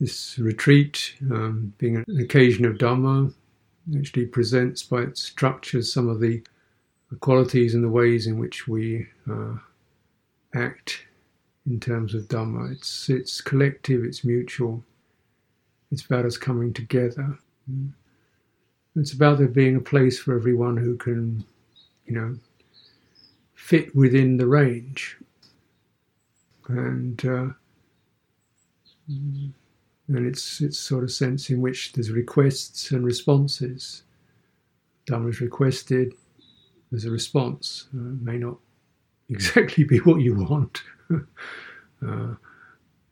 this retreat, um, being an occasion of Dhamma, actually presents by its structures some of the qualities and the ways in which we uh, act in terms of Dhamma. It's, it's collective, it's mutual, it's about us coming together. It's about there being a place for everyone who can, you know, fit within the range. And uh, and it's it's sort of sense in which there's requests and responses. Dhamma is requested, there's a response. Uh, may not exactly be what you want, uh,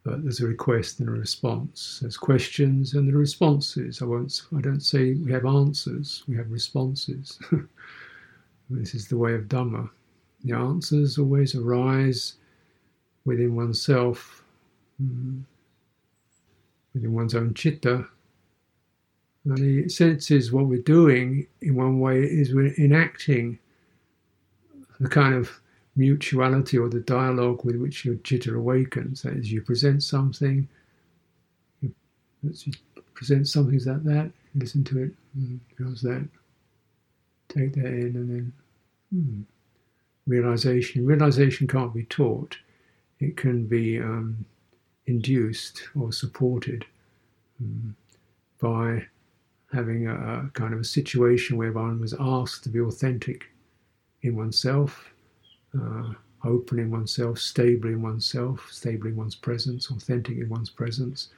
but there's a request and a response. There's questions and the responses. I won't. I don't say we have answers. We have responses. this is the way of Dhamma. The answers always arise within oneself. Mm-hmm within one's own chitta. And the sense is what we're doing in one way is we're enacting the kind of mutuality or the dialogue with which your chitta awakens. That is, you present something, you, present something like that, listen to it, mm, how's that? Take that in and then hmm, realization. Realization can't be taught, it can be um, induced or supported um, by having a, a, kind of a situation where one was asked to be authentic in oneself, uh, open in oneself, stable in oneself, stable in one's presence, authentic in one's presence,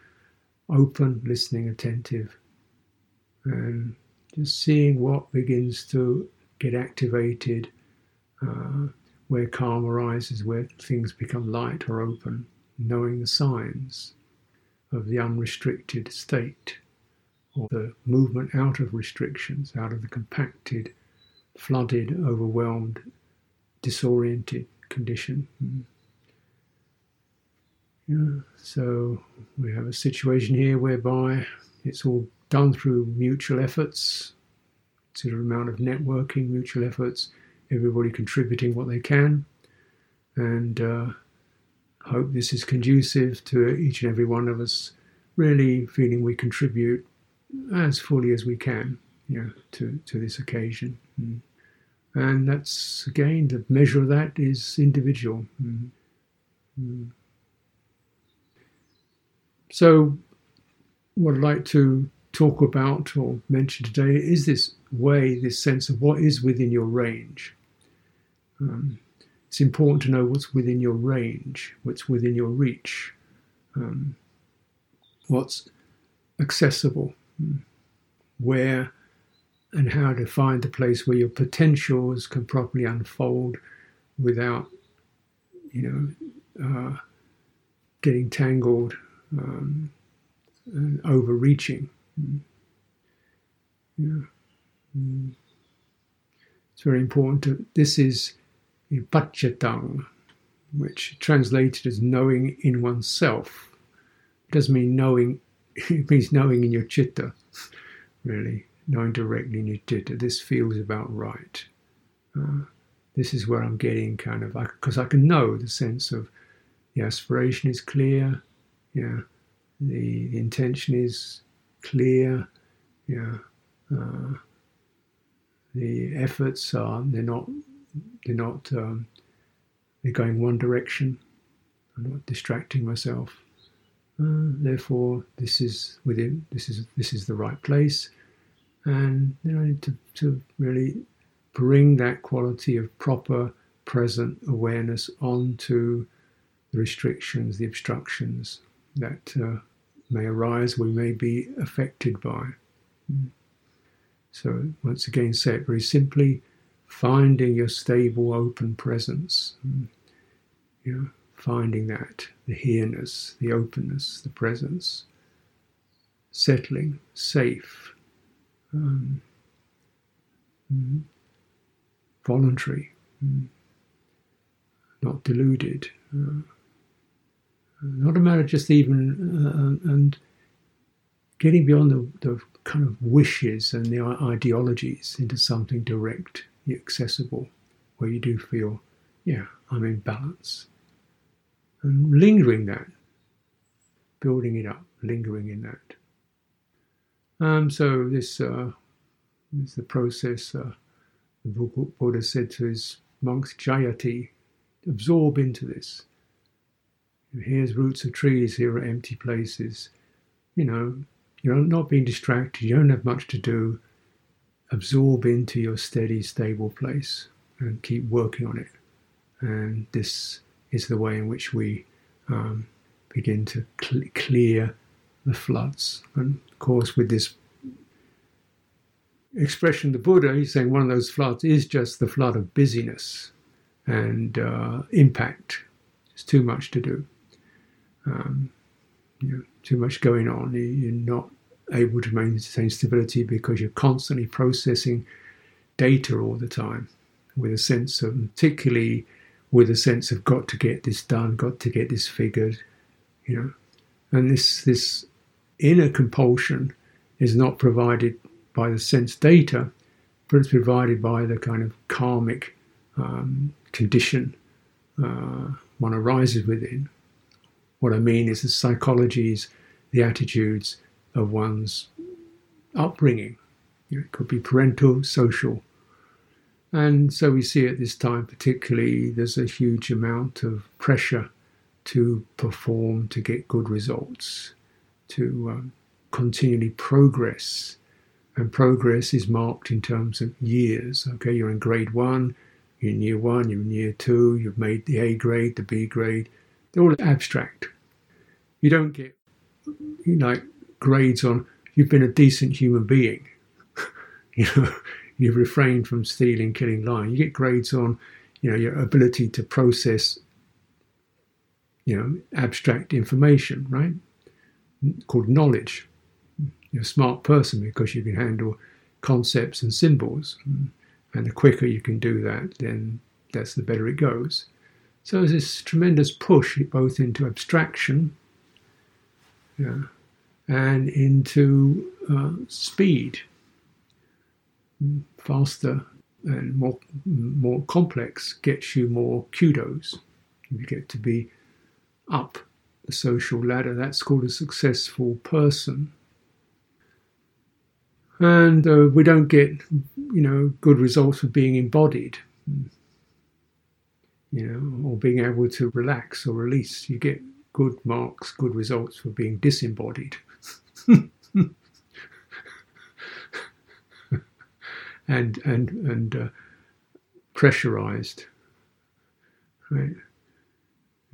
open, listening, attentive, and just seeing what begins to get activated, uh, where calm arises, where things become light or open knowing the signs of the unrestricted state or the movement out of restrictions, out of the compacted, flooded, overwhelmed, disoriented condition. Hmm. Yeah, so we have a situation here whereby it's all done through mutual efforts, considerable amount of networking, mutual efforts, everybody contributing what they can, and uh, hope this is conducive to each and every one of us really feeling we contribute as fully as we can you know, to, to this occasion. Mm. And that's, again, the measure of that is individual. Mm. Mm. So, what I'd like to talk about or mention today is this way, this sense of what is within your range. Um, it's important to know what's within your range, what's within your reach, um, what's accessible, hmm, where and how to find the place where your potentials can properly unfold without, you know, uh, getting tangled um, and overreaching. Hmm. Yeah. Mm. It's very important to, this is Vipachatang, which translated as knowing in oneself. It doesn't mean knowing, it means knowing in your chitta, really, knowing directly in your chitta. This feels about right. Uh, this is where I'm getting kind of, because I, I, can know the sense of the aspiration is clear, yeah, the, the intention is clear, yeah, uh, the efforts are, they're not they're not um, they're going one direction. I'm not distracting myself. Uh, therefore, this is within. This is this is the right place, and you know to to really bring that quality of proper present awareness onto the restrictions, the obstructions that uh, may arise, we may be affected by. Mm. So once again, say it very simply finding your stable, open presence. Mm. You know, finding that, the here-ness, the openness, the presence, settling, safe, um, mm, voluntary, mm, not deluded. Uh, not a matter just even uh, and getting beyond the, the kind of wishes and the ideologies into something direct accessible, where you do feel, yeah, I'm in balance. And lingering that, building it up, lingering in that. Um, so this uh, is the process. Uh, the Buddha said to his monks, Jhāyatha, absorb into this. Here's roots of trees, here are empty places. You know, you're not being distracted, you don't have much to do. Absorb into your steady, stable place and keep working on it. And this is the way in which we um, begin to cl- clear the floods. And of course, with this expression, the Buddha, he's saying one of those floods is just the flood of busyness and uh, impact. It's too much to do. Um, you know, too much going on. You're not able to maintain stability because you're constantly processing data all the time with a sense of, particularly with a sense of got to get this done, got to get this figured, you know. And this this inner compulsion is not provided by the sense data, but it's provided by the kind of karmic um, condition uh, one arises within. What I mean is the psychologies, the attitudes of one's upbringing. It could be parental, social. And so we see at this time, particularly, there's a huge amount of pressure to perform, to get good results, to um, continually progress. And progress is marked in terms of years. Okay, you're in grade one, you're in year one, you're in year two, you've made the A grade, the B grade. They're all abstract. You don't get you know, grades on you've been a decent human being. you know, you've refrained from stealing, killing, lying. You get grades on, you know, your ability to process, you know, abstract information, right? Called knowledge. You're a smart person because you can handle concepts and symbols. And the quicker you can do that, then that's the better it goes. So there's this tremendous push both into abstraction yeah, and into uh, speed faster and more more complex gets you more kudos. You get to be up the social ladder. That's called a successful person. And uh, we don't get, you know, good results for being embodied, you know, or being able to relax or release. You get good marks, good results for being disembodied. and and and uh, pressurized. Right.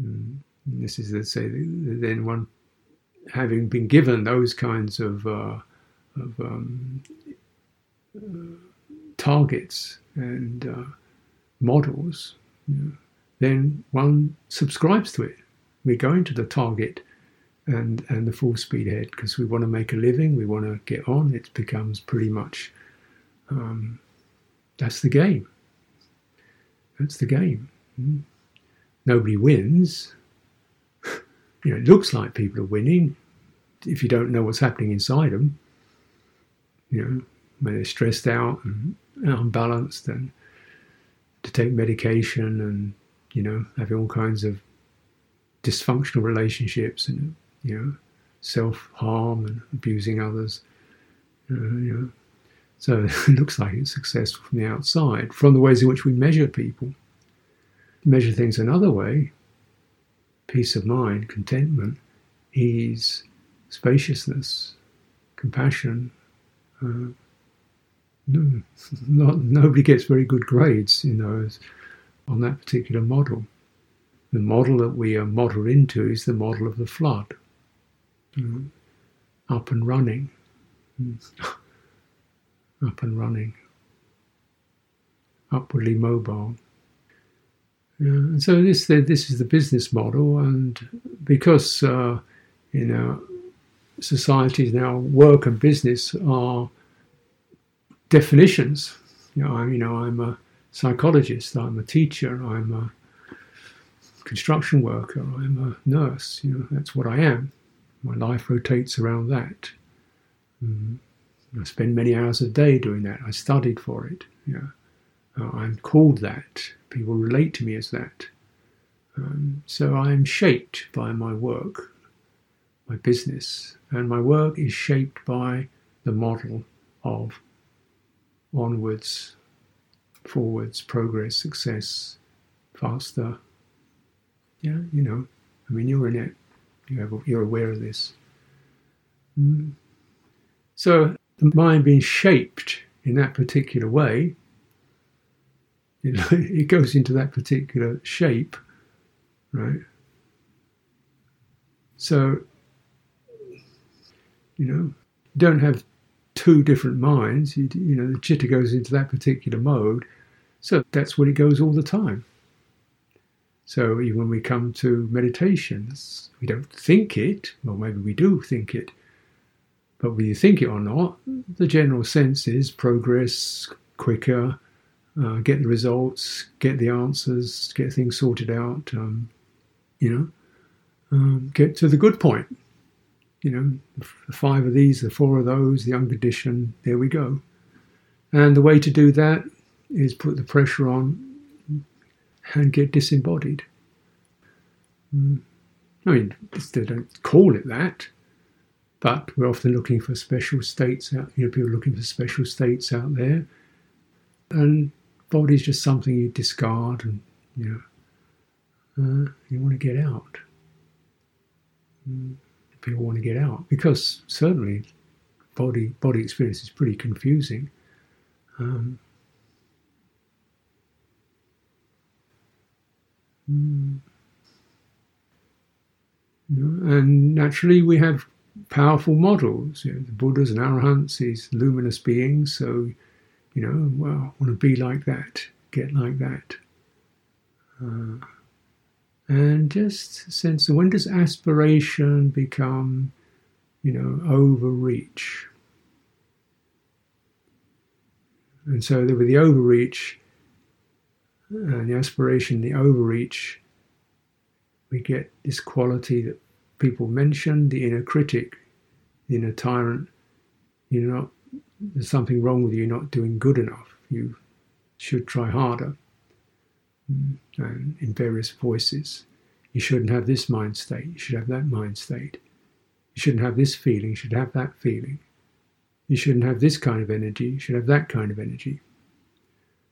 Mm. This is let's say then one having been given those kinds of uh, of um, uh, targets and uh, models, you know, then one subscribes to it. We're going to the target and and the full speed ahead because we want to make a living. We want to get on. It becomes pretty much um, that's the game. That's the game. Mm. Nobody wins. you know, it looks like people are winning if you don't know what's happening inside them. You know, when they're stressed out and unbalanced, and to take medication, and you know, having all kinds of dysfunctional relationships, and you know, self harm and abusing others. Uh, you know, so it looks like it's successful from the outside, from the ways in which we measure people. Measure things another way peace of mind, contentment, ease, spaciousness, compassion. Uh, no, not, nobody gets very good grades in those on that particular model. The model that we are modeled into is the model of the flood, up and running. up and running, upwardly mobile. Yeah, so this this is the business model, and because uh, you know societies now work and business are definitions. You know, I, you know, I'm a psychologist, I'm a teacher, I'm a construction worker, I'm a nurse. You know, that's what I am. My life rotates around that. Mm. I spend many hours a day doing that. I studied for it. Yeah. Uh, I'm called that. People relate to me as that. Um, so I'm shaped by my work. my business, and my work is shaped by the model of onwards, forwards, progress, success, faster. Yeah, you know, I mean, you're in it. You're aware of this. Mm. So the mind being shaped in that particular way, you know, it goes into that particular shape, right? So, you know, don't have two different minds. You, you know, the chitta goes into that particular mode, so that's what it goes all the time. So even when we come to meditations, we don't think it, or maybe we do think it, but whether you think it or not, the general sense is progress quicker, uh, get the results, get the answers, get things sorted out, um, you know, um, get to the good point. You know, the five of these, the four of those, the unconditioned, there we go. And the way to do that is put the pressure on and get disembodied. Mm. I mean, they don't call it that, but we're often looking for special states out. You know, people looking for special states out there, and body is just something you discard, and you know, uh, you want to get out. Mm, people want to get out because certainly, body body experience is pretty confusing. Um, mm, and naturally, we have powerful models. You know, the Buddhas and Arahants, these luminous beings. So, you know, well, I want to be like that, get like that. Uh, and just sense when does aspiration become, you know, overreach? And so with the overreach and the aspiration, the overreach, we get this quality that people mention the inner critic, the inner tyrant. You're not, there's something wrong with you, you're not doing good enough. You should try harder. Mm, and in various voices. You shouldn't have this mind state, you should have that mind state. You shouldn't have this feeling, you should have that feeling. You shouldn't have this kind of energy, you should have that kind of energy.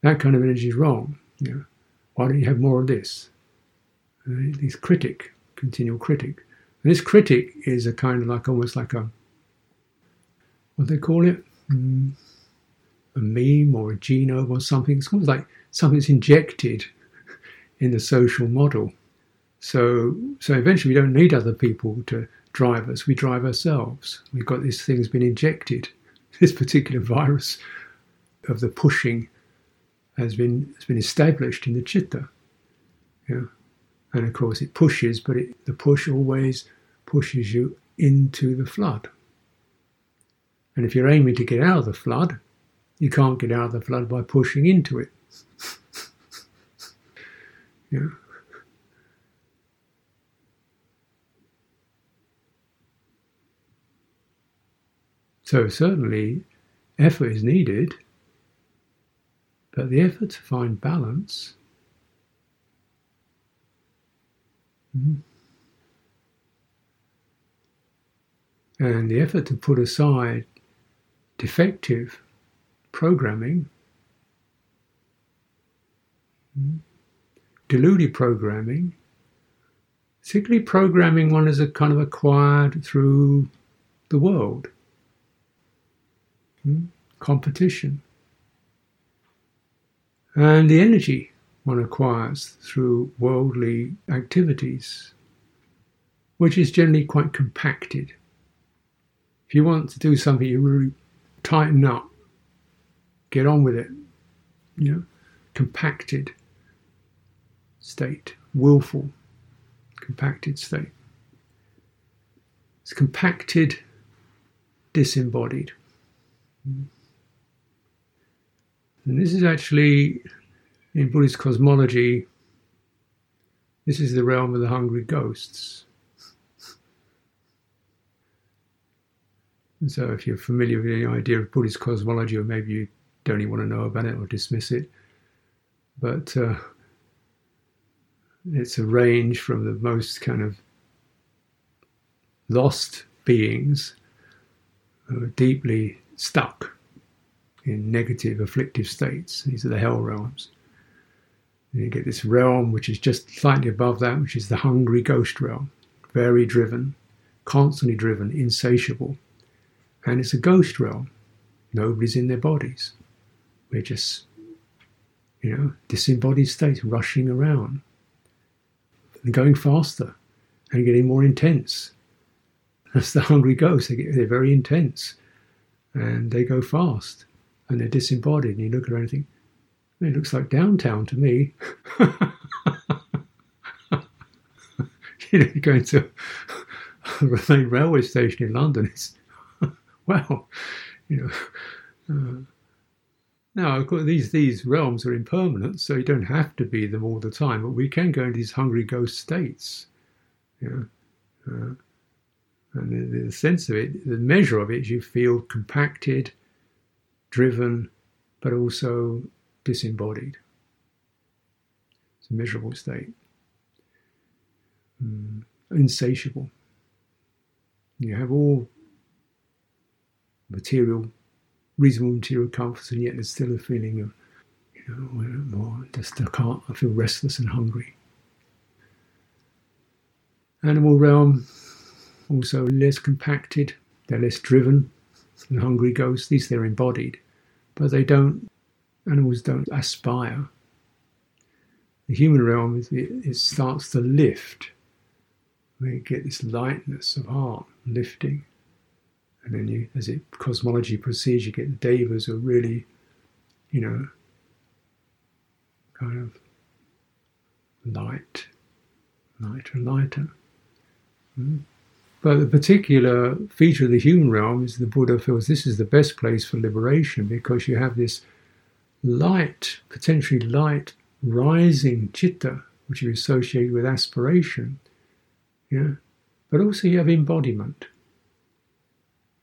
That kind of energy is wrong. You know, why don't you have more of this? Uh, this critic, continual critic. And this critic is a kind of like almost like a what they call it, mm, a meme or a genome or something. It's almost like something's injected in the social model. So, so eventually, we don't need other people to drive us. We drive ourselves. We've got this thing has been injected. This particular virus of the pushing has been has been established in the chitta. Yeah. And of course, it pushes, but it, the push always pushes you into the flood. And if you're aiming to get out of the flood, you can't get out of the flood by pushing into it. yeah. So, certainly, effort is needed, but the effort to find balance Mm-hmm. And the effort to put aside defective programming, mm-hmm. deluded programming, particularly programming one is a kind of acquired through the world, mm-hmm. competition, and the energy one acquires through worldly activities, which is generally quite compacted. If you want to do something, you really tighten up, get on with it, you know, compacted state, willful, compacted state. It's compacted, disembodied. Mm. And this is actually in Buddhist cosmology, this is the realm of the hungry ghosts. And so, if you're familiar with the idea of Buddhist cosmology, or maybe you don't even want to know about it or dismiss it, but uh, it's a range from the most kind of lost beings who are deeply stuck in negative, afflictive states. These are the hell realms. And you get this realm which is just slightly above that, which is the hungry ghost realm, very driven, constantly driven, insatiable. And it's a ghost realm. Nobody's in their bodies. We're just, you know, disembodied states rushing around and going faster and getting more intense. That's the hungry ghosts. They get, they're very intense and they go fast and they're disembodied. And you look around and think, it looks like downtown to me. you know, you go into a main railway station in London, it's wow, you know. Uh, now, of course, these these realms are impermanent, so you don't have to be them all the time. But we can go into these hungry ghost states. Yeah, uh, and the, the, sense of it, the measure of it, is you feel compacted, driven, but also disembodied. It's a miserable state, mm, insatiable. You have all material reasonable material comforts, and yet there's still a feeling of, you know, more, just I can't, I feel restless and hungry. Animal realm, also less compacted, they're less driven than hungry ghosts. These they're embodied, but they don't, animals don't aspire. The human realm, it, it starts to lift. We get this lightness of heart lifting. And then you, as it cosmology proceeds, you get the devas who are really, you know, kind of light, lighter, lighter. Mm. But the particular feature of the human realm is the Buddha feels this is the best place for liberation because you have this light, potentially light, rising chitta, which you associate with aspiration. Yeah. But also you have embodiment.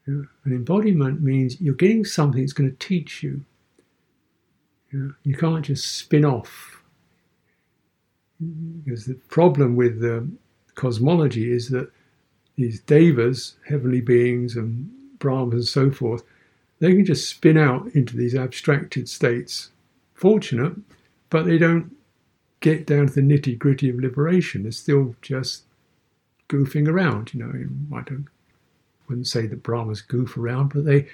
Yeah? An embodiment means you're getting something that's going to teach you. Yeah? You can't just spin off. Because the problem with the cosmology is that these devas, heavenly beings, and Brahmas and so forth, they can just spin out into these abstracted states. Fortunate, but they don't get down to the nitty gritty of liberation. They're still just goofing around, you know. I don't wouldn't say that Brahmas goof around, but they,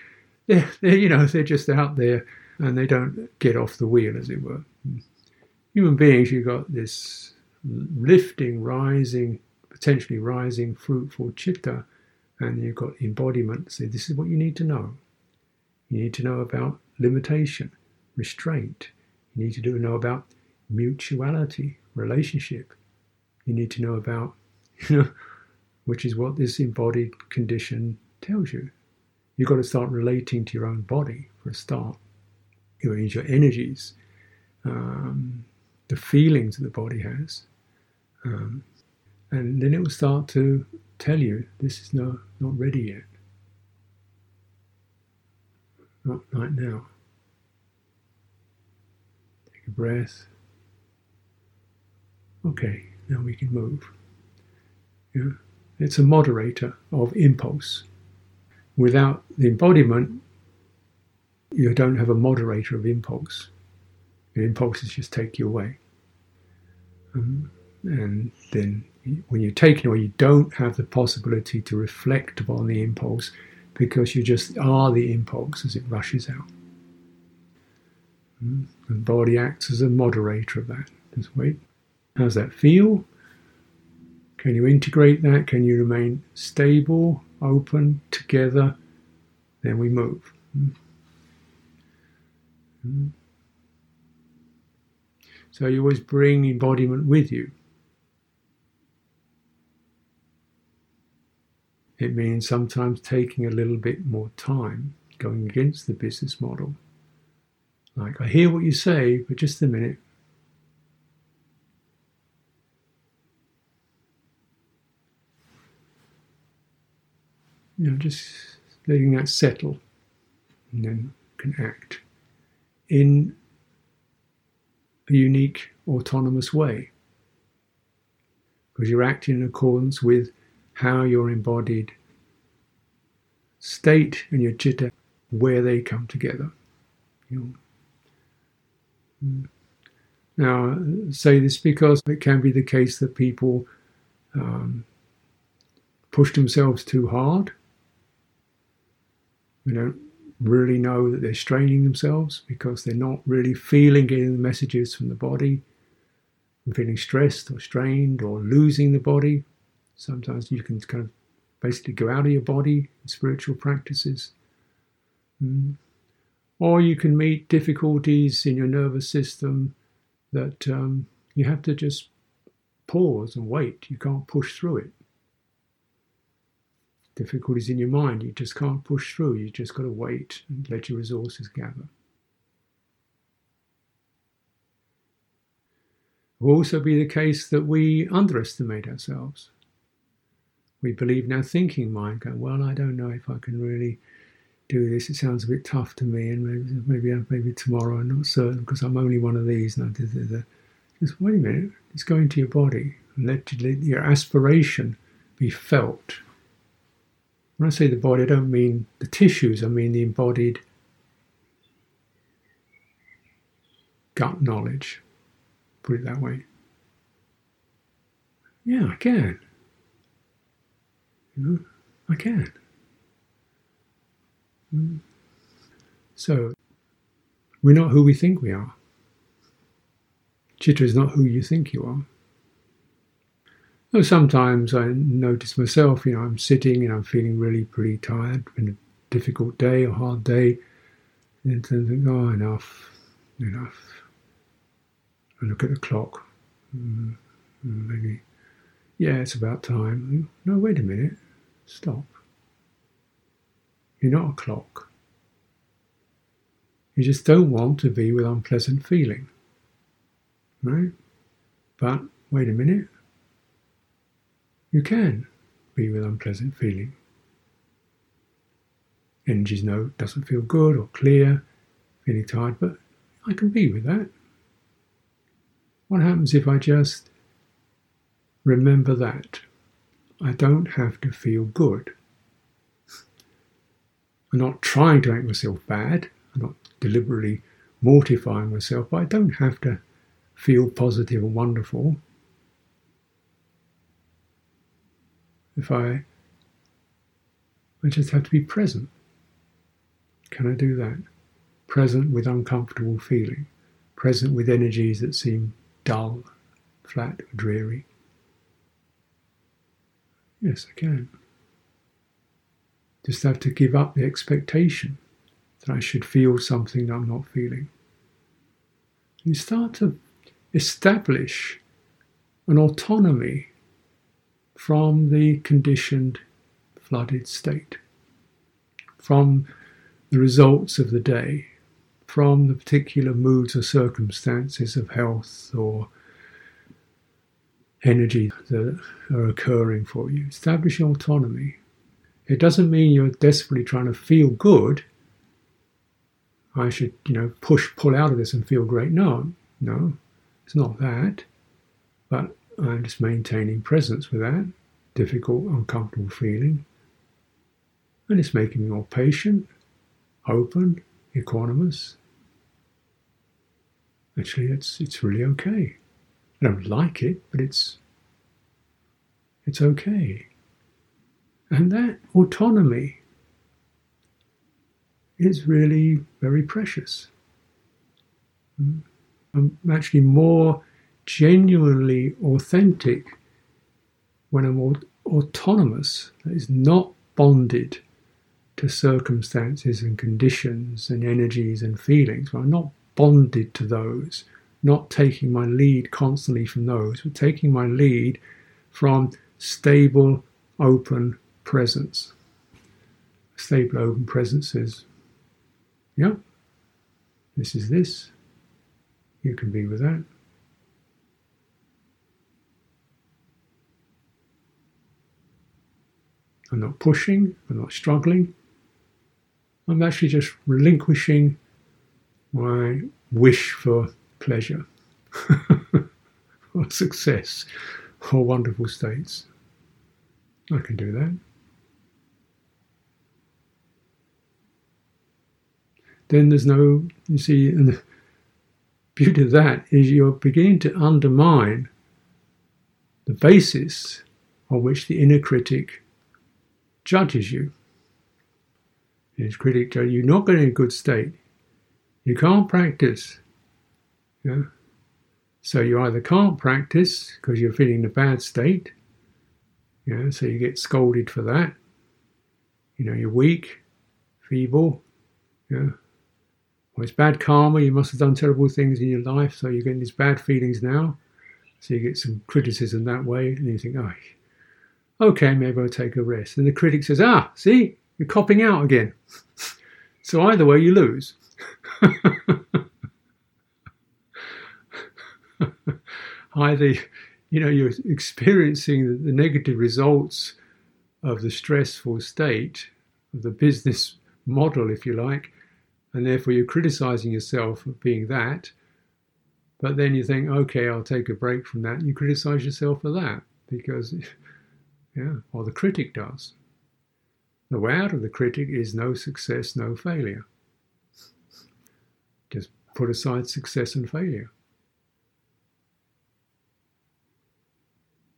they're, they're, you know, they're just out there and they don't get off the wheel, as it were. Human beings, you've got this lifting, rising, potentially rising, fruitful chitta, and you've got embodiment. So this is what you need to know. You need to know about limitation, restraint. You need to know about mutuality, relationship. You need to know about, you know, which is what this embodied condition tells you. You've got to start relating to your own body for a start. You need your energies, um, the feelings that the body has, um, and then it will start to tell you this is no, not ready yet. Not right now. Take a breath. Okay, now we can move. Yeah. It's a moderator of impulse. Without the embodiment, you don't have a moderator of impulse. The impulses just take you away. Um, and then when you're taken away, you don't have the possibility to reflect upon the impulse because you just are the impulse as it rushes out. Hmm? The body acts as a moderator of that. Just wait. How's that feel? Can you integrate that? Can you remain stable, open, together? Then we move. Hmm? Hmm? So you always bring embodiment with you. It means sometimes taking a little bit more time, going against the business model. Like, I hear what you say, but just a minute, you know, just letting that settle and then can act in a unique autonomous way because you're acting in accordance with how your embodied state and your chitta, where they come together. You know. Now, say this because it can be the case that people um, push themselves too hard. They don't really know that they're straining themselves because they're not really feeling getting the messages from the body and feeling stressed or strained or losing the body. Sometimes you can kind of basically go out of your body in spiritual practices. Mm. Or you can meet difficulties in your nervous system that um, you have to just pause and wait. You can't push through it. Difficulties in your mind, you just can't push through. You just got to wait and let your resources gather. It will also be the case that we underestimate ourselves. We believe now thinking mind, going, well, I don't know if I can really do this. It sounds a bit tough to me, and maybe maybe, maybe tomorrow. I'm not certain because I'm only one of these. And I did just wait a minute. It's going to your body let, let your aspiration be felt. When I say the body, I don't mean the tissues. I mean the embodied gut knowledge. Put it that way. Yeah, I can. You know, I can. So, we're not who we think we are. Chitta is not who you think you are. Though sometimes I notice myself, you know, I'm sitting and I'm feeling really pretty tired, been a difficult day, a hard day, and then I think, oh, enough, enough. I look at the clock, mm, maybe, yeah, it's about time. No, wait a minute, stop. You're not a clock. You just don't want to be with unpleasant feeling. Right? But wait a minute. You can be with unpleasant feeling. Energy's no doesn't feel good or clear, feeling tired, but I can be with that. What happens if I just remember that? I don't have to feel good. I'm not trying to make myself bad. I'm not deliberately mortifying myself, but I don't have to feel positive and wonderful. If I, I just have to be present. Can I do that? Present with uncomfortable feeling, present with energies that seem dull, flat, dreary. Yes, I can. Just have to give up the expectation that I should feel something that I'm not feeling. You start to establish an autonomy from the conditioned, flooded state, from the results of the day, from the particular moods or circumstances of health or energy that are occurring for you. Establishing autonomy it doesn't mean you're desperately trying to feel good. I should, you know, push, pull out of this and feel great. No, no, it's not that. But I'm just maintaining presence with that difficult, uncomfortable feeling. And it's making me more patient, open, equanimous. Actually, it's it's really okay. I don't like it, but it's it's okay. And that autonomy is really very precious. Hmm? I'm actually more genuinely authentic when I'm autonomous, that is not bonded to circumstances and conditions and energies and feelings, when I'm not bonded to those, not taking my lead constantly from those, but taking my lead from stable, open, presence. Stable open presence says, yeah, this is this. You can be with that. I'm not pushing, I'm not struggling. I'm actually just relinquishing my wish for pleasure or success or wonderful states. I can do that. Then there's no, you see, and the beauty of that is you're beginning to undermine the basis on which the inner critic judges you. His critic tells you, you're not getting a good state. You can't practice. Yeah? So you either can't practice because you're feeling in a bad state, yeah, so you get scolded for that. You know, you're weak, feeble, yeah. Well, it's bad karma, you must have done terrible things in your life, so you're getting these bad feelings now. So you get some criticism that way, and you think, oh, okay, maybe I'll take a rest. And the critic says, ah, see, you're copping out again. so either way, you lose. either you know you're experiencing the negative results of the stressful state of the business model if you like and therefore you're criticizing yourself for being that but then you think okay i'll take a break from that you criticize yourself for that because yeah or the critic does. The way out of the critic is no success no failure. Just put aside success and failure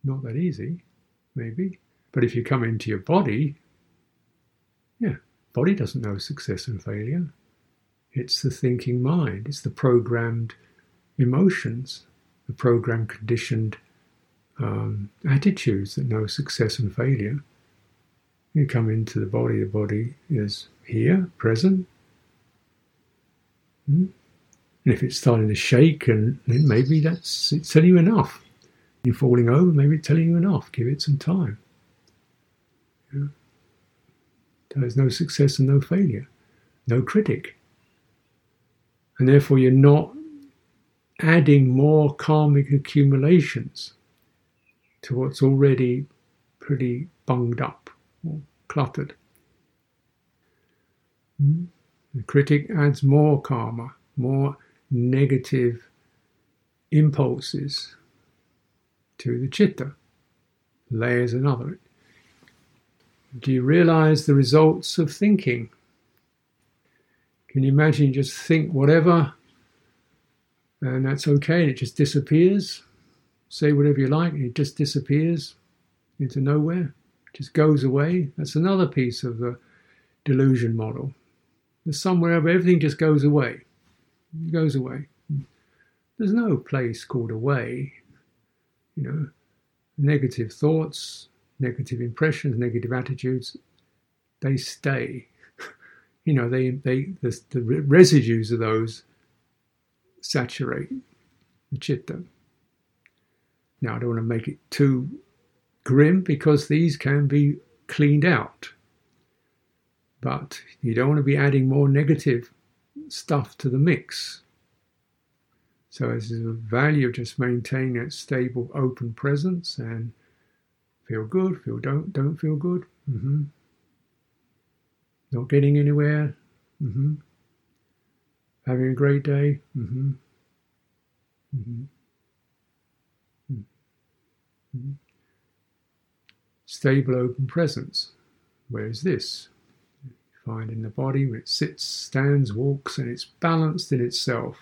not that easy, maybe. But if you come into your body, yeah, body doesn't know success and failure. It's the thinking mind, it's the programmed emotions, the programmed conditioned um, attitudes that know success and failure. You come into the body, the body is here, present. Hmm? And if it's starting to shake, and maybe that's it's telling you enough you're falling over, maybe telling you enough. Give it some time. Yeah. There's no success and no failure, no critic. And therefore, you're not adding more karmic accumulations to what's already pretty bunged up or cluttered. Hmm? The critic adds more karma, more negative impulses to the chitta, layers another. Do you realize the results of thinking? Can you imagine you just think whatever and that's okay and it just disappears? Say whatever you like and it just disappears into nowhere, just goes away. That's another piece of the delusion model. There's somewhere where everything just goes away. It goes away. There's no place called away you know, negative thoughts, negative impressions, negative attitudes, they stay. you know, they, they the, the residues of those saturate the chitta. Now, I don't want to make it too grim because these can be cleaned out. But you don't want to be adding more negative stuff to the mix. So is a value of just maintaining that stable, open presence and feel good, feel don't don't feel good. Mm-hmm. Not getting anywhere. Mm-hmm. Having a great day. Mm-hmm. Mm-hmm. mm-hmm. Stable, open presence. Where is this? You find in the body where it sits, stands, walks, and it's balanced in itself.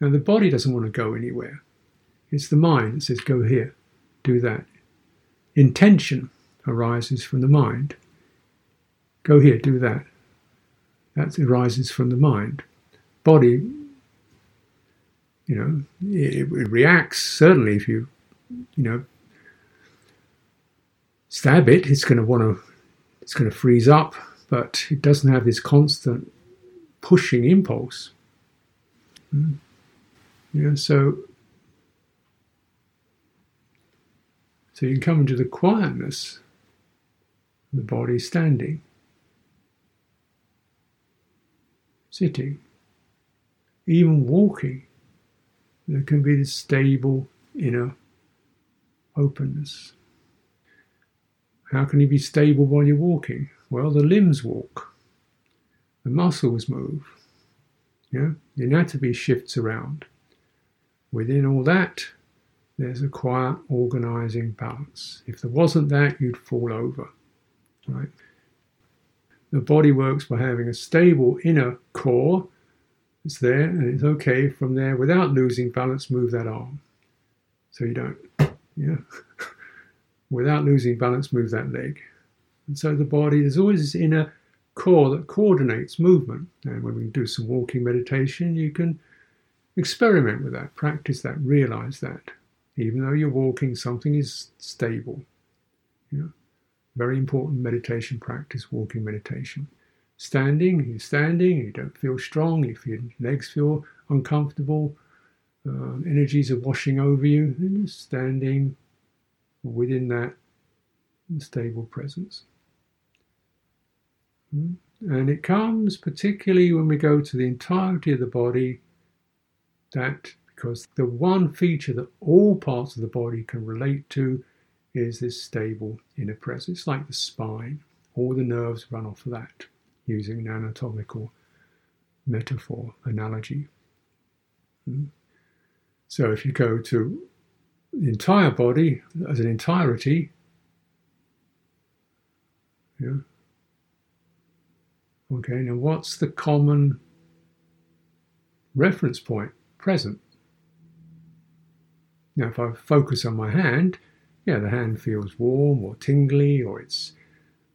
Now, the body doesn't want to go anywhere. It's the mind that says, go here, do that. Intention arises from the mind. Go here, do that. That arises from the mind. Body, you know, it, it reacts certainly if you, you know, stab it, it's going to want to, it's going to freeze up, but it doesn't have this constant pushing impulse. Mm. Yeah, so so you can come into the quietness of the body standing, sitting, even walking. There can be this stable inner openness. How can you be stable while you're walking? Well, the limbs walk, the muscles move, yeah? the anatomy shifts around. Within all that, there's a quiet, organizing balance. If there wasn't that, you'd fall over. Right? The body works by having a stable inner core. It's there, and it's okay from there without losing balance. Move that arm, so you don't, yeah. without losing balance, move that leg. And so the body, there's always this inner core that coordinates movement. And when we do some walking meditation, you can experiment with that, practice that, realize that. Even though you're walking, something is stable. You know? Very important meditation practice, walking meditation. Standing, you're standing, you don't feel strong, if your legs feel uncomfortable, uh, energies are washing over you, and just standing within that stable presence. Hmm? And it comes particularly when we go to the entirety of the body, that because the one feature that all parts of the body can relate to is this stable inner presence. It's like the spine. All the nerves run off of that, using an anatomical metaphor, analogy. Hmm? So if you go to the entire body as an entirety, yeah, Okay, now what's the common reference point? Present. Now, if I focus on my hand, yeah, the hand feels warm or tingly, or it's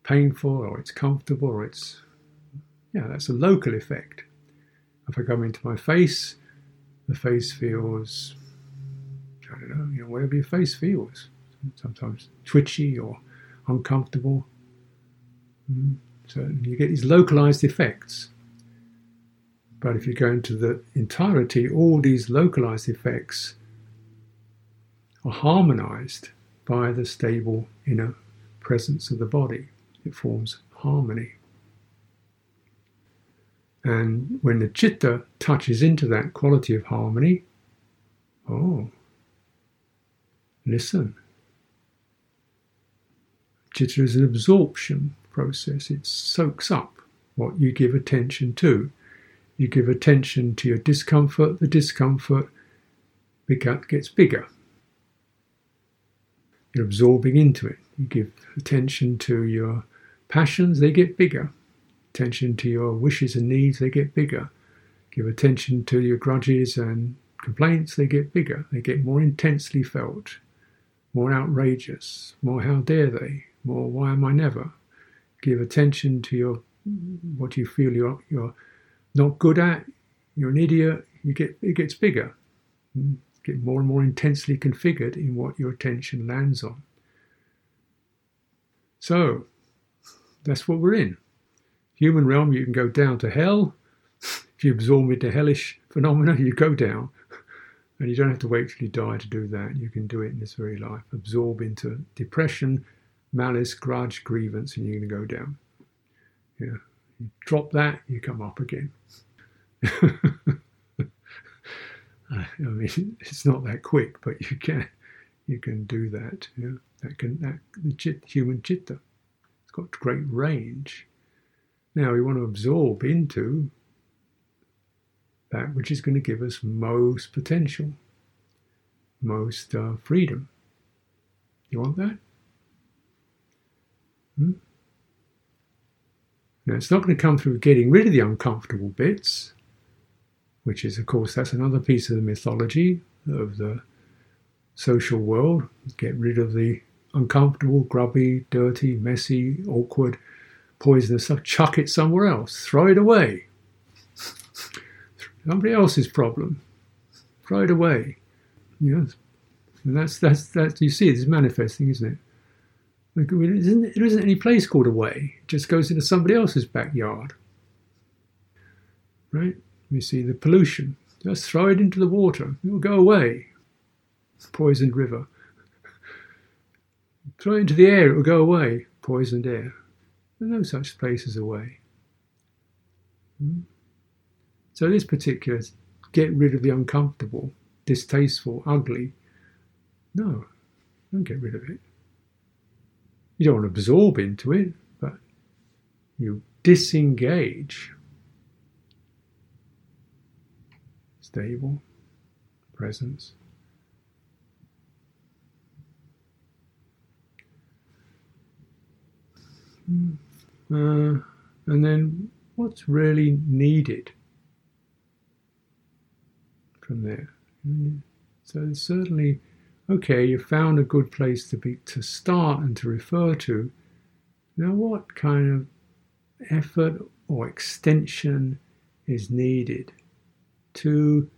painful, or it's comfortable, or it's, yeah, that's a local effect. If I come into my face, the face feels, I don't know, you know, whatever your face feels. Sometimes twitchy or uncomfortable. Mm-hmm. So you get these localized effects. But if you go into the entirety, all these localized effects are harmonized by the stable inner presence of the body. It forms harmony. And when the chitta touches into that quality of harmony, oh, listen. Chitta is an absorption process. It soaks up what you give attention to. You give attention to your discomfort, the discomfort gets bigger. You're absorbing into it. You give attention to your passions, they get bigger. Attention to your wishes and needs, they get bigger. Give attention to your grudges and complaints, they get bigger. They get more intensely felt, more outrageous, more how dare they, more why am I never, give attention to your what you feel you're you're not good at, you're an idiot, you get it gets bigger. Mm, get more and more intensely configured in what your attention lands on. So that's what we're in. Human realm, you can go down to hell. If you absorb into hellish phenomena, you go down. And you don't have to wait till you die to do that. You can do it in this very life. Absorb into depression, malice, grudge, grievance, and you're going to go down. Yeah. You drop that, you come up again. I mean, it's not that quick, but you can you can do that. That can that the chit, human chitta. It's got great range. Now we want to absorb into that which is going to give us most potential, most uh, freedom. You want that? Hmm? Now, it's not going to come through getting rid of the uncomfortable bits, which is, of course, that's another piece of the mythology of the social world. Get rid of the uncomfortable, grubby, dirty, messy, awkward, poisonous stuff. Chuck it somewhere else. Throw it away. Somebody else's problem. Throw it away. Yes. And that's, that's, that. you see, it's manifesting, isn't it? There isn't, there isn't any place called away. It just goes into somebody else's backyard. Right? You see the pollution. Just throw it into the water. It will go away. Poisoned river. throw it into the air. It will go away. Poisoned air. There are no such places away. Hmm? So this particular, get rid of the uncomfortable, distasteful, ugly. No, don't get rid of it you don't absorb into it, but you disengage. Stable presence. Hmm. Uh, and then what's really needed from there? Hmm. So, certainly okay, you've found a good place to be to start and to refer to. Now, what kind of effort or extension is needed to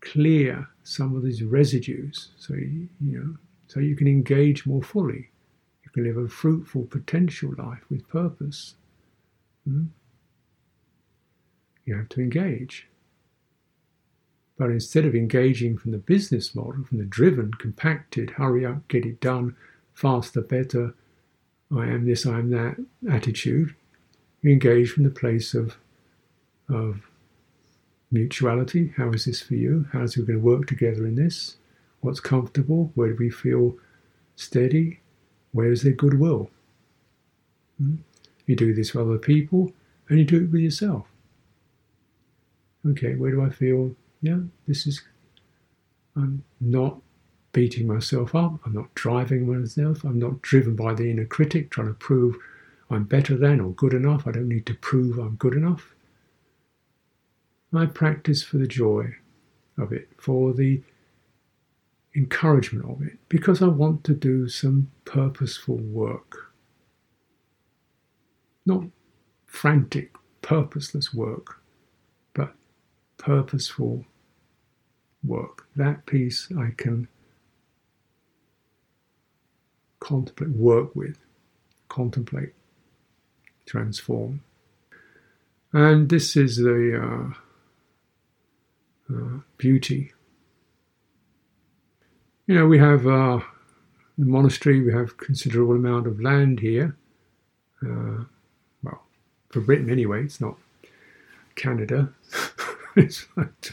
clear some of these residues, so you, know, so you can engage more fully. You can live a fruitful, potential life with purpose. Hmm? You have to engage. But instead of engaging from the business model, from the driven, compacted, hurry up, get it done, faster, better, I am this, I am that attitude, you engage from the place of, of mutuality. How is this for you? How is we going to work together in this? What's comfortable? Where do we feel steady? Where is there goodwill? Hmm? You do this for other people and you do it with yourself. Okay, where do I feel yeah, this is, I'm not beating myself up, I'm not driving myself, I'm not driven by the inner critic trying to prove I'm better than or good enough, I don't need to prove I'm good enough. I practice for the joy of it, for the encouragement of it, because I want to do some purposeful work. Not frantic, purposeless work, purposeful work. That piece I can contemplate, work with, contemplate, transform. And this is the uh, uh, beauty. You know, we have uh, the monastery, we have considerable amount of land here. Uh, well, for Britain anyway, it's not Canada. it's,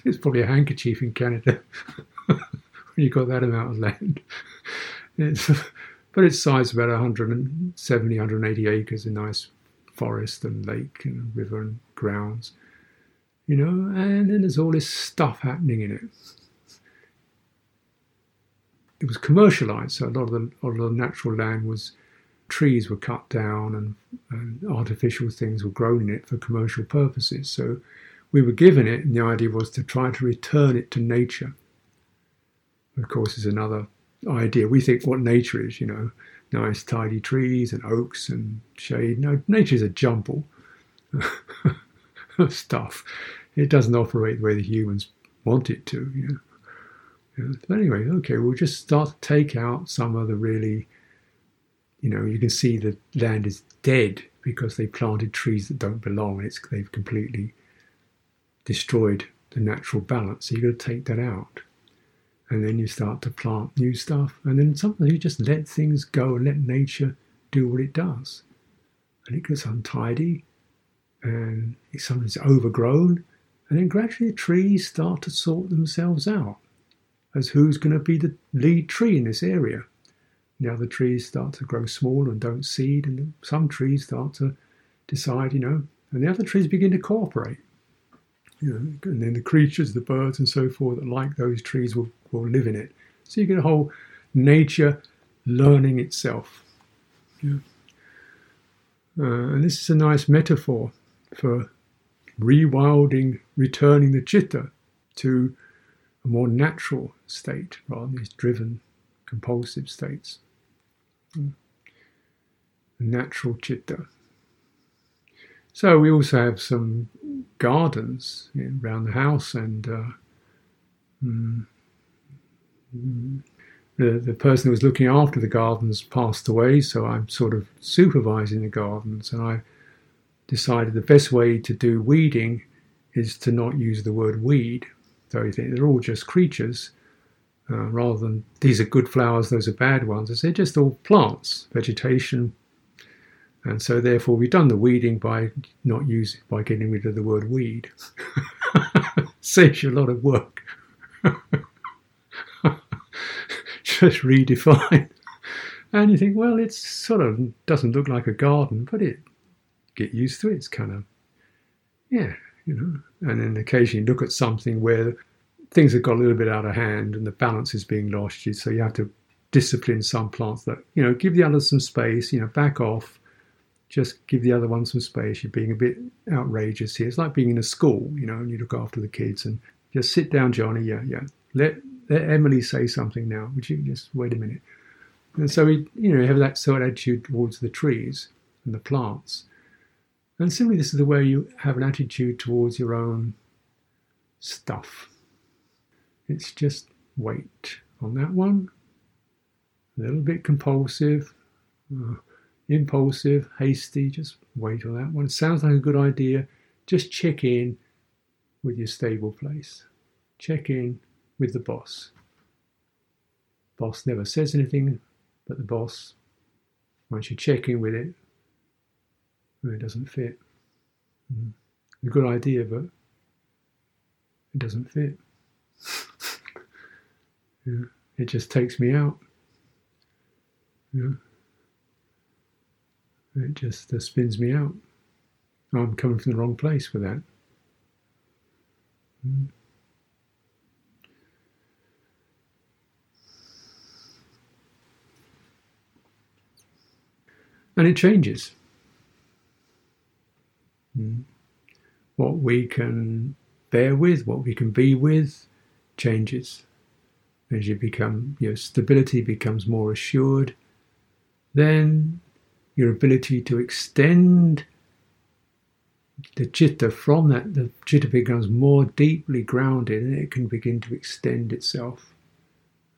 it's probably a handkerchief in Canada when you've got that amount of land. It's, but it's sized about 170, 180 acres, a nice forest and lake and river and grounds, you know, and then there's all this stuff happening in it. It was commercialized, so a lot of the, lot of the natural land was trees were cut down and, and artificial things were grown in it for commercial purposes. So we were given it, and the idea was to try to return it to nature. Of course, is another idea. We think what nature is, you know, nice tidy trees and oaks and shade. No, nature is a jumble of stuff. It doesn't operate the way the humans want it to. You know. Yeah. But anyway, okay, we'll just start to take out some of the really, you know, you can see the land is dead because they planted trees that don't belong. It's they've completely destroyed the natural balance. So you've got to take that out. And then you start to plant new stuff. And then sometimes you just let things go and let nature do what it does. And it gets untidy and it's sometimes overgrown. And then gradually the trees start to sort themselves out as who's going to be the lead tree in this area. Now the trees start to grow small and don't seed, and some trees start to decide, you know, and the other trees begin to cooperate you know, and then the creatures, the birds, and so forth that like those trees will, will live in it. So you get a whole nature learning itself. Yeah. Uh, and this is a nice metaphor for rewilding, returning the chitta to a more natural state rather than these driven, compulsive states. Mm. Natural chitta. So we also have some gardens around the house, and uh, mm, the the person who was looking after the gardens passed away. So I'm sort of supervising the gardens, and I decided the best way to do weeding is to not use the word weed. So you think they're all just creatures. Uh, rather than these are good flowers, those are bad ones. They're just all plants, vegetation, and so, therefore, we've done the weeding by not using, by getting rid of the word weed. Saves you a lot of work. Just redefine. And you think, well, it sort of doesn't look like a garden, but it get used to it. It's kind of, yeah, you know. And then occasionally look at something where things have got a little bit out of hand and the balance is being lost. So you have to discipline some plants that, you know, give the others some space, you know, back off just give the other one some space. You're being a bit outrageous here. It's like being in a school, you know, and you look after the kids and just sit down, Johnny. Yeah, yeah. Let let Emily say something now. Would you just wait a minute? And so we, you know, have that sort of attitude towards the trees and the plants. And simply, this is the way you have an attitude towards your own stuff. It's just wait on that one. A little bit compulsive, impulsive, hasty. Just wait on that one. Sounds like a good idea. Just check in with your stable place. Check in with the boss. Boss never says anything, but the boss, once you check in with it, it doesn't fit. Mm. A good idea, but it doesn't fit. yeah. It just takes me out. Yeah. It just uh, spins me out. I'm coming from the wrong place with that. Mm. And it changes. Mm. What we can bear with, what we can be with, changes. As you become, your stability becomes more assured, then your ability to extend the chitta from that, the chitta becomes more deeply grounded and it can begin to extend itself.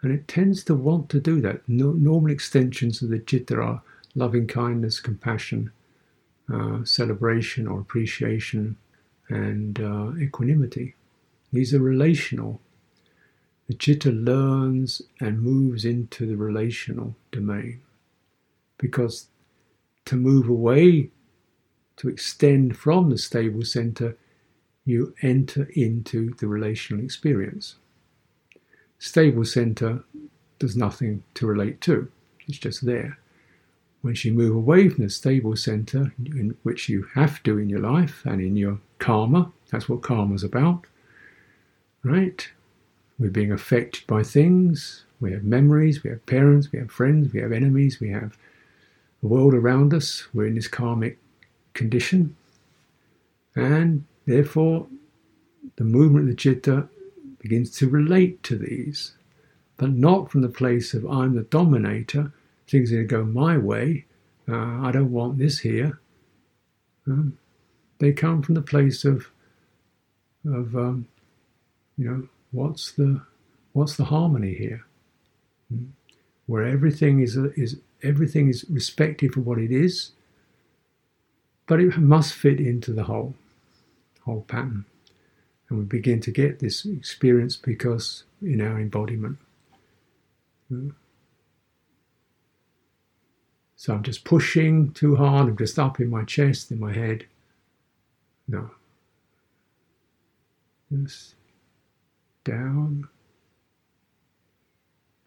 And it tends to want to do that. No, normal extensions of the chitta are loving kindness, compassion, uh, celebration or appreciation, and uh, equanimity. These are relational. The chitta learns and moves into the relational domain because to move away, to extend from the stable center, you enter into the relational experience. Stable center does nothing to relate to, it's just there. Once you move away from the stable center, in which you have to in your life and in your karma, that's what karma is about, right? We're being affected by things. We have memories, we have parents, we have friends, we have enemies, we have the world around us. We're in this karmic condition. And therefore, the movement of the chitta begins to relate to these, but not from the place of I'm the dominator things are going to go my way. Uh, I don't want this here. Um, they come from the place of, of um, you know, what's the what's the harmony here, hmm? where everything is is everything is respected for what it is, but it must fit into the whole whole pattern, and we begin to get this experience because in our embodiment. Hmm? So I'm just pushing too hard, I'm just up in my chest, in my head. No. Just down,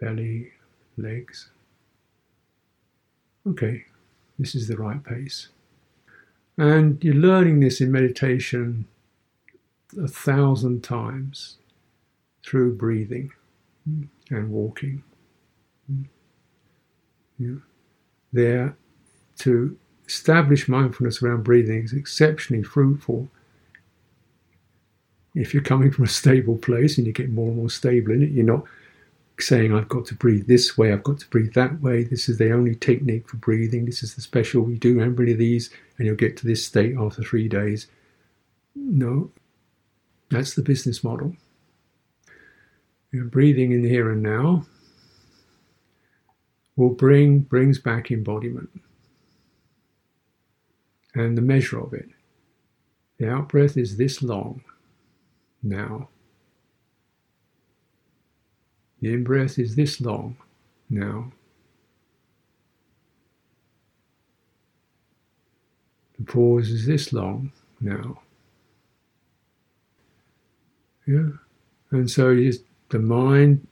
belly, legs. Okay, this is the right pace. And you're learning this in meditation a thousand times through breathing and walking. Yeah there to establish mindfulness around breathing is exceptionally fruitful. If you're coming from a stable place and you get more and more stable in it, you're not saying, I've got to breathe this way, I've got to breathe that way, this is the only technique for breathing, this is the special, you do how many of these, and you'll get to this state after three days. No, that's the business model. You're breathing in the here and now, will bring brings back embodiment and the measure of it. The out breath is this long now. The in breath is this long now. The pause is this long now. Yeah. And so the mind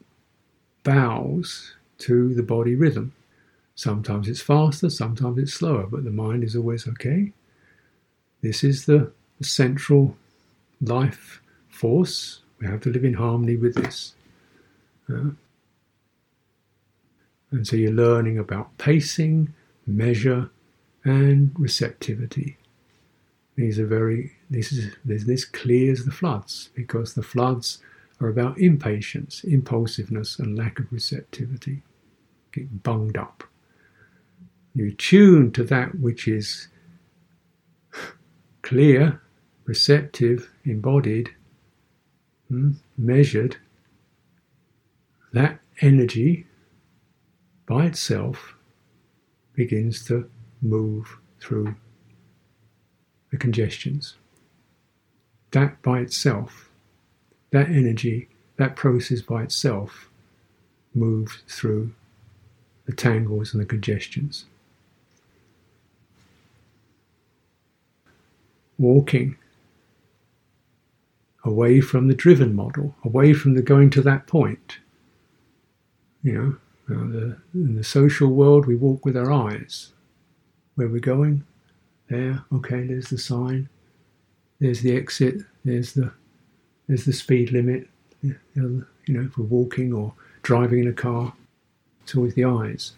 bows to the body rhythm. Sometimes it's faster, sometimes it's slower, but the mind is always okay. This is the central life force. We have to live in harmony with this. Uh, and so you're learning about pacing, measure, and receptivity. These are very, this is, this clears the floods because the floods are about impatience, impulsiveness, and lack of receptivity. Get bunged up. You tune to that which is clear, receptive, embodied, hmm, measured. That energy by itself begins to move through the congestions. That by itself, that energy, that process by itself moves through the tangles and the congestions. Walking away from the driven model, away from the going to that point. You know, the, in the social world, we walk with our eyes. Where we're going, there, okay, there's the sign, there's the exit, there's the there's the speed limit. You know, if we're walking or driving in a car, it's always the eyes.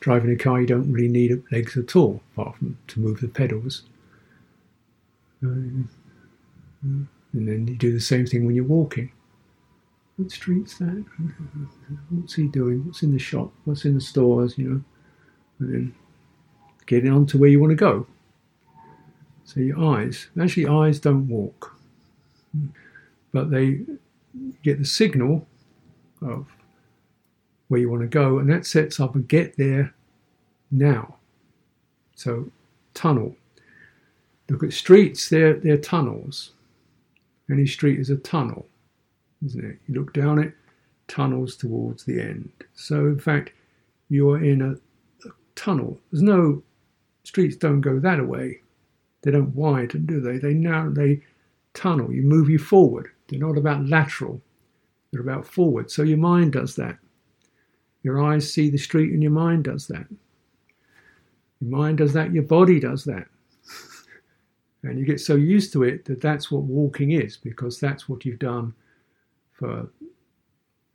Driving a car, you don't really need legs at all, apart from to move the pedals. Uh, and then you do the same thing when you're walking. What street's that? What's he doing? What's in the shop? What's in the stores? You know, and then getting on to where you want to go. So your eyes, actually, eyes don't walk, but they get the signal of where you want to go, and that sets up a get there now. So, tunnel. Look at streets, they're, they're tunnels. Any street is a tunnel, isn't it? You look down it, tunnels towards the end. So, in fact, you're in a, a tunnel. There's no streets don't go that way. They don't widen, do they? They now they tunnel. You move you forward. They're not about lateral. They're about forward. So your mind does that. Your eyes see the street, and your mind does that. Your mind does that. Your body does that. and you get so used to it that that's what walking is, because that's what you've done for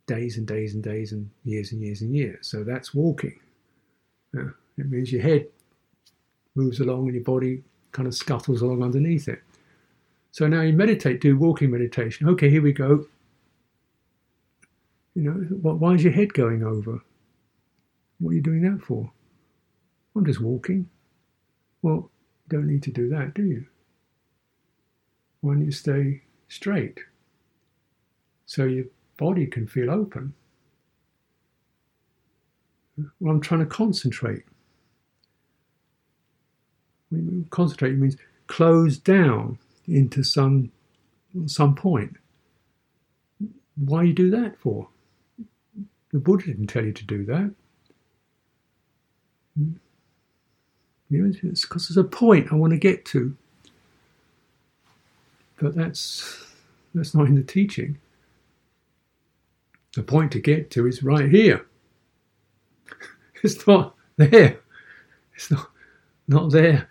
days and days and days and years and years and years. So that's walking. Yeah, it means your head moves along and your body kind of scuttles along underneath it. So now you meditate, do walking meditation. Okay, here we go. You know, why is your head going over? What are you doing that for? I'm just walking. Well, you don't need to do that, do you? Why don't you stay straight? So your body can feel open. Well, I'm trying to concentrate. Concentrate means close down into some some point. Why you do that for? The Buddha didn't tell you to do that. It's because there's a point I want to get to. But that's that's not in the teaching. The point to get to is right here. It's not there. It's not not there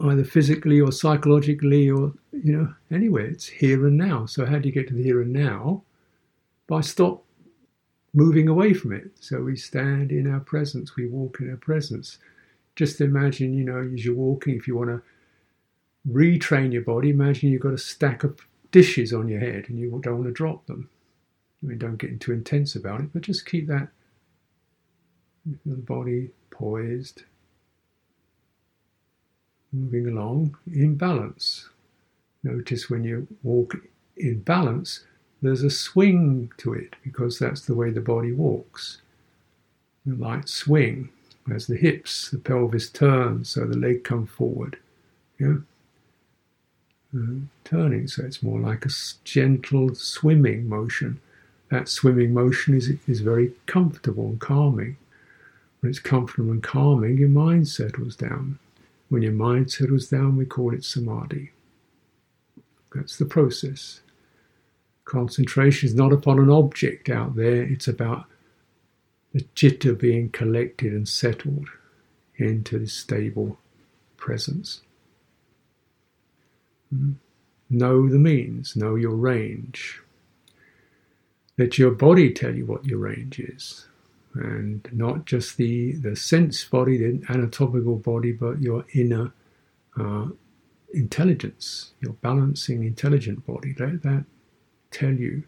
either physically or psychologically or you know anywhere. It's here and now. So how do you get to the here and now? By stop moving away from it. So we stand in our presence. We walk in our presence. Just imagine you know as you're walking if you want to retrain your body imagine you've got a stack of dishes on your head and you don't want to drop them I mean don't get too intense about it but just keep that the body poised moving along in balance. Notice when you walk in balance, there's a swing to it because that's the way the body walks. A light swing as the hips, the pelvis turns, so the leg come forward. Yeah? Uh, turning, so it's more like a gentle swimming motion. That swimming motion is, is very comfortable and calming. When it's comfortable and calming, your mind settles down. When your mind settles down, we call it samadhi. That's the process. Concentration is not upon an object out there, it's about the chitta being collected and settled into this stable presence. Hmm? Know the means, know your range. Let your body tell you what your range is. and not just the, the sense body, the anatomical body, but your inner uh, intelligence, your balancing, intelligent body. Let that tell you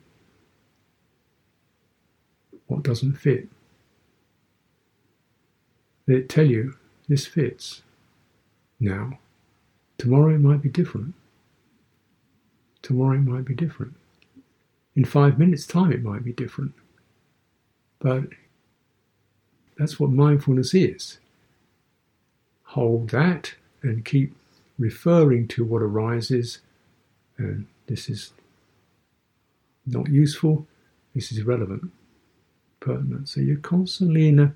what doesn't fit. Let it tell you this fits now. Tomorrow it might be different. Tomorrow it might be different. In five minutes' time it might be different. But that's what mindfulness is. Hold that and keep referring to what arises. And this is not useful, this is irrelevant, pertinent. So you're constantly in a,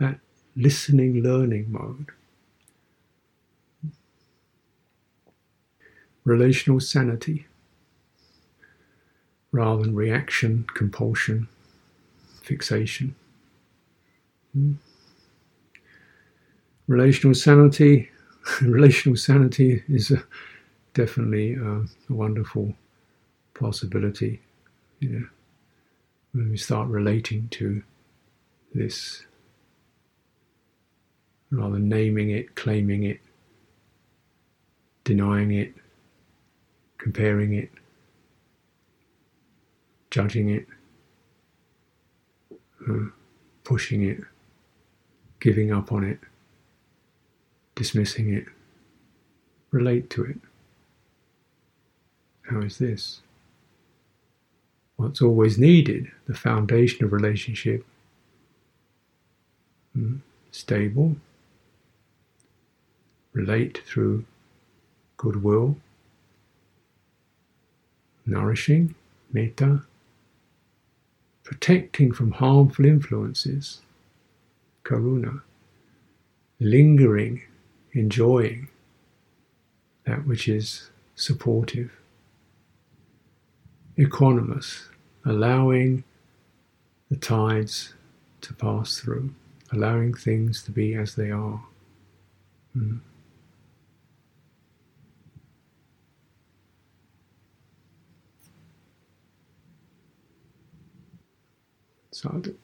that listening, learning mode. Relational sanity rather than reaction, compulsion, fixation. Hmm. Relational sanity, relational sanity is a, definitely a, a, wonderful possibility. You when we start relating to this, rather naming it, claiming it, denying it, comparing it, judging it, uh, pushing it, giving up on it, dismissing it, relate to it. How is this? What's always needed, the foundation of relationship, mm, stable, relate through goodwill, nourishing, metta, protecting from harmful influences, karuna, lingering, enjoying that which is supportive, equanimous, allowing the tides to pass through, allowing things to be as they are. Mm. Sadhu.